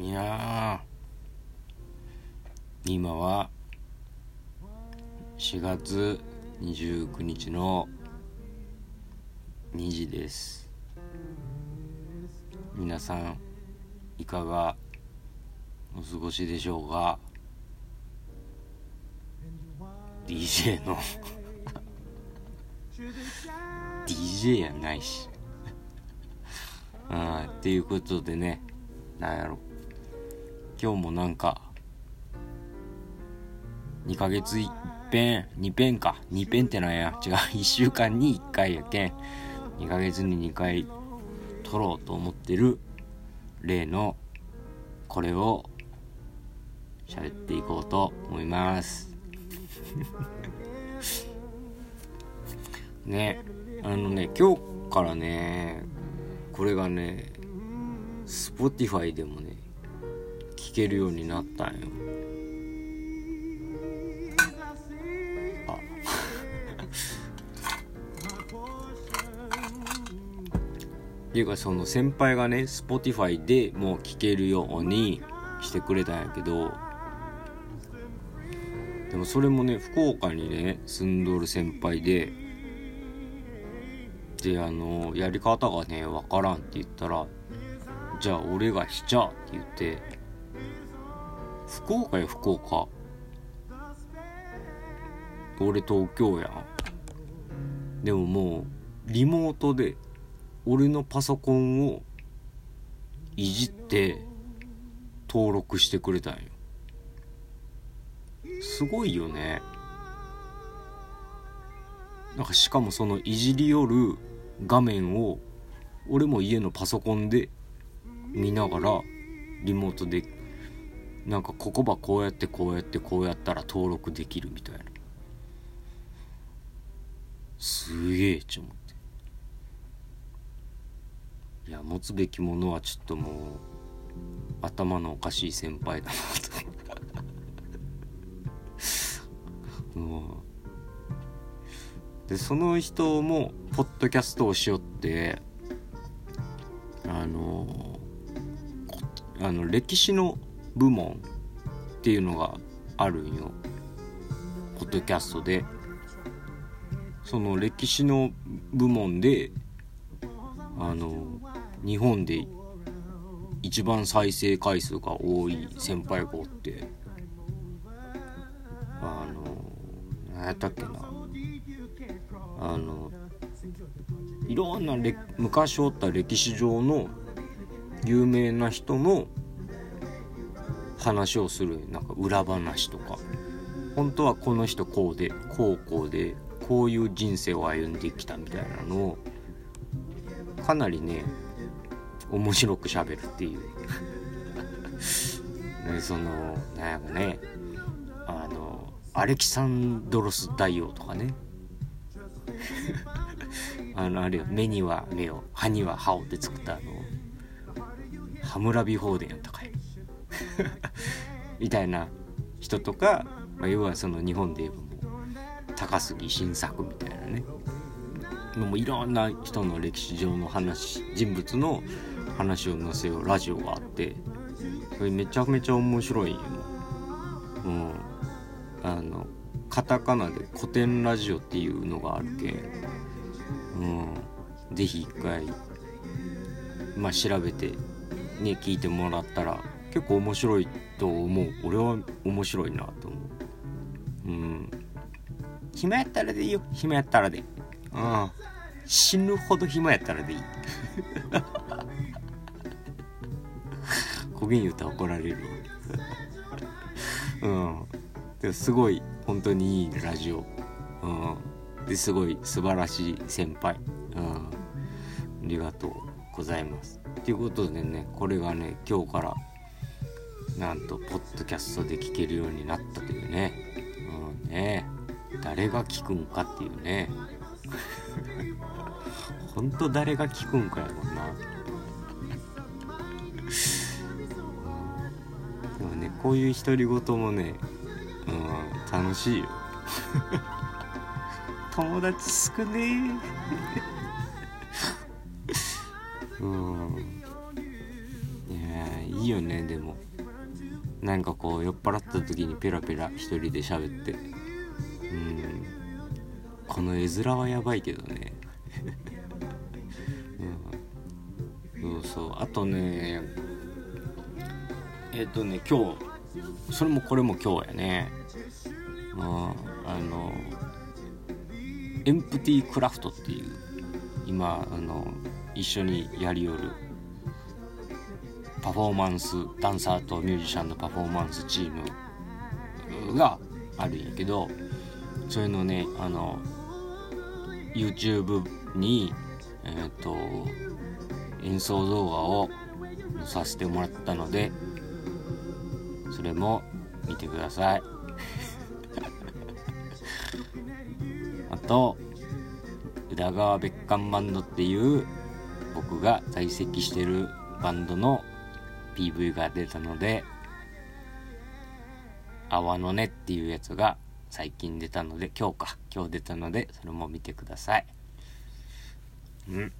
いやー今は4月29日の2時です。皆さんいかがお過ごしでしょうか？DJ の DJ やないし。あっていうことでねなんやろ。今日もなんか2ヶ月いっぺん2ぺんか。2ぺんってなんや違う。1週間に1回やけん。2ヶ月に2回撮ろうと思ってる例のこれを喋っていこうと思います。ね。あのね今日からねこれがね Spotify でもね聞けるようになったんよ。あ。っていうかその先輩がね Spotify でもう聞けるようにしてくれたんやけどでもそれもね福岡にね住んどる先輩でであのやり方がねわからんって言ったらじゃあ俺がしちゃって言って福岡や福岡。俺東京や。でももうリモートで俺のパソコンをいじって登録してくれたんよ。すごいよね。なんかしかもそのいじり寄る画面を俺も家のパソコンで見ながらリモートでなんかここばこうやってこうやってこうやったら登録できるみたいな。すげえって思って。いや持つべきものはちょっともう頭のおかしい先輩だなともうでその人もポッドキャストをしよってあのあの歴史の部門っていうのがあるんよ。ポッドキャストで。その歴史の部門であの日本で一番再生回数が多い先輩がおってあの何やったっけな。あのいろんな昔おった歴史上の有名な人の話をするなんか裏話とか。本当はこの人こうでこうこうでこういう人生を歩んできたみたいなのをかなりね面白くしゃべるっていう。ねそのなんやろね。あのアレキサンドロス大王とかね。あのあれよ目には目を歯には歯をって作ったあのハムラビ放電やっ みたいな人とか、まあ、要はその日本で言えばもう高杉晋作みたいなね。もういろんな人の歴史上の話人物の話を載せようラジオがあってそれめちゃめちゃ面白いよ。うんあのカタカナで古典ラジオっていうのがあるけんうん是非一回まあ調べてね聞いてもらったら結構面白いと思う。俺は面白いなと思う。うん。暇やったらでいいよ。暇やったらで。うん。死ぬほど暇やったらでいい。こげん言うたら怒られるうん。ですごい本当にいいラジオ。うん。ですごい素晴らしい先輩。うん。ありがとうございます。ということでねこれがね今日からなんとポッドキャストで聞けるようになったというね。うんね。誰が聞くんかっていうね。ほんと誰が聞くんかやろな。でもねこういう独り言もねうん楽しいよ。友達少ねえ。うん。いやいいよねでも。なんかこう酔っ払った時にペラペラ一人で喋って。うん。この絵面はやばいけどね、うん、そうそう。あとねえっ、ー、とね今日それもこれも今日やね。まああのエンプティクラフトっていう今あの一緒にやりよるパフォーマンスダンサーとミュージシャンのパフォーマンスチームがあるんやけどそういうのねあの YouTube にえっ、ー、と演奏動画をさせてもらったのでそれも見てください。あと宇田川別館バンドっていう僕が在籍してるバンドの PV が出たので、泡のねっていうやつが最近出たので、今日か、今日出たので、それも見てください。うん。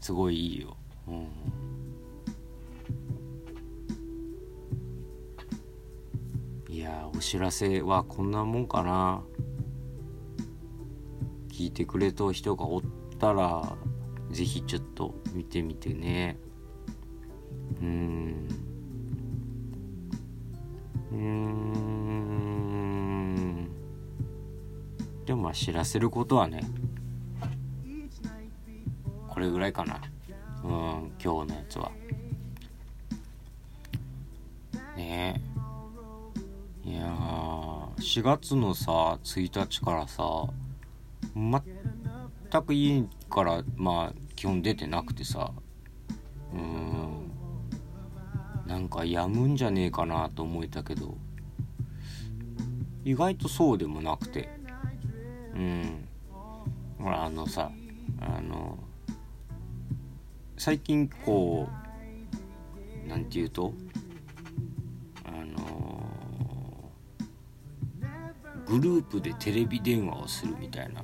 すごいいいよ。うん。いやお知らせはこんなもんかな。聞いてくれた人がおったら、ぜひちょっと見てみてね。知らせることはねこれぐらいかな。うん今日のやつは。ねえ。いや4月のさ1日からさ全く家からまあ基本出てなくてさ。うん。なんかやむんじゃねえかなと思えたけど。意外とそうでもなくて。うん。ほらあのさあの最近こうなんて言うとあのグループでテレビ電話をするみたいな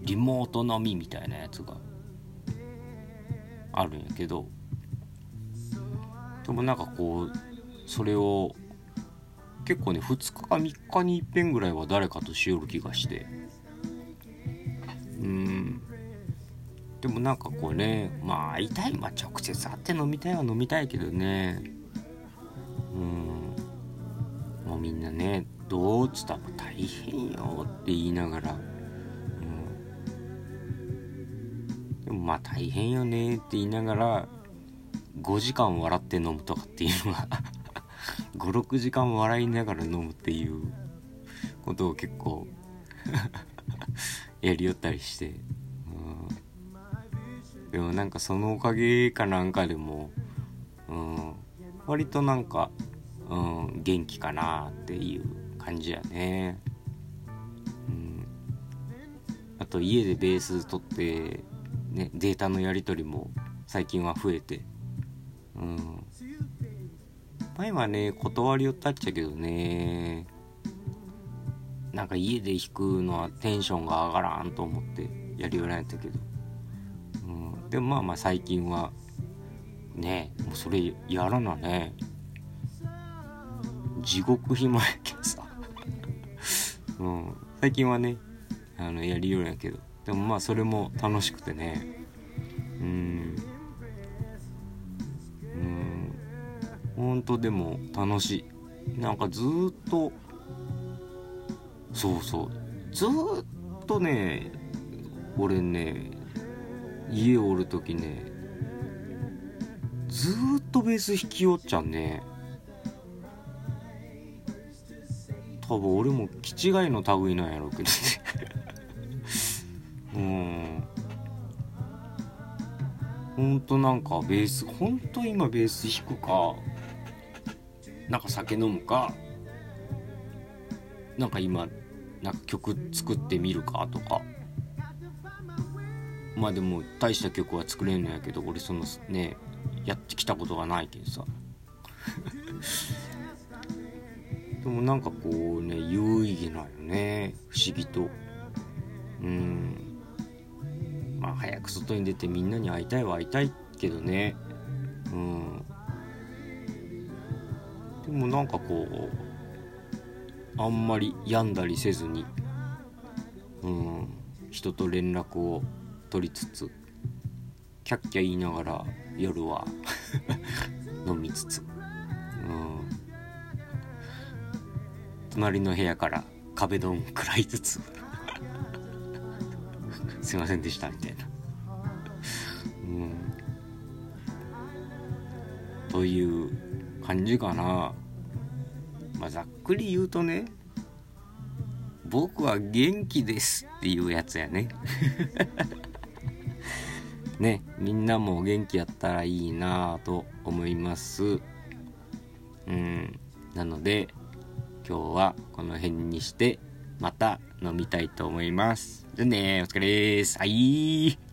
リモート飲みみたいなやつがあるんやけどでもなんかこうそれを結構ね2日か3日にいっぺんぐらいは誰かとしよる気がして。うん。でもなんかこうねまあ会いたいまあ直接会って飲みたいは飲みたいけどね。うん。もうみんなねどうっつったら大変よって言いながら。うん。でもまあ大変よねって言いながら5時間笑って飲むとかっていうのが56時間笑いながら飲むっていうことを結構 やりよったりして、うん、でもなんかそのおかげかなんかでも、うん、割となんか、うん、元気かなっていう感じやね、うん、あと家でベース取って、ね、データのやり取りも最近は増えて。うん。前はね断りをたっちゃけどね。なんか家で弾くのはテンションが上がらんと思ってやるようになったけど、うん、でもまあまあ最近はねもうそれやらなね。地獄暇やけどさ、うん、最近はねあのやるようやけど。でもまあそれも楽しくてね。うん。ほんとでも楽しい。なんかずっとそうそうずっとね俺ね家おる時ねずっとベース弾きよっちゃんね。多分俺も気違いの類なんやろうけどね。うん。ほんとなんかベースほんと今ベース弾くか。なんか酒飲むかなんか今なんか曲作ってみるかとか。まあでも大した曲は作れんのやけど俺そのねやってきたことがないけどさ。でもなんかこうね有意義なんよね。不思議と。うん。まあ早く外に出てみんなに会いたいは会いたいけどね。うん。でもなんかこうあんまり病んだりせずにうん人と連絡を取りつつキャッキャ言いながら夜は 飲みつつ、うん、隣の部屋から壁ドン食らいつつ すいませんでしたみたいな。うんという感じかな。まあ、ざっくり言うとね、僕は元気ですっていうやつやね。ね、みんなも元気やったらいいなと思います。うん。なので、今日はこの辺にして、また飲みたいと思います。じゃあねお疲れです。はい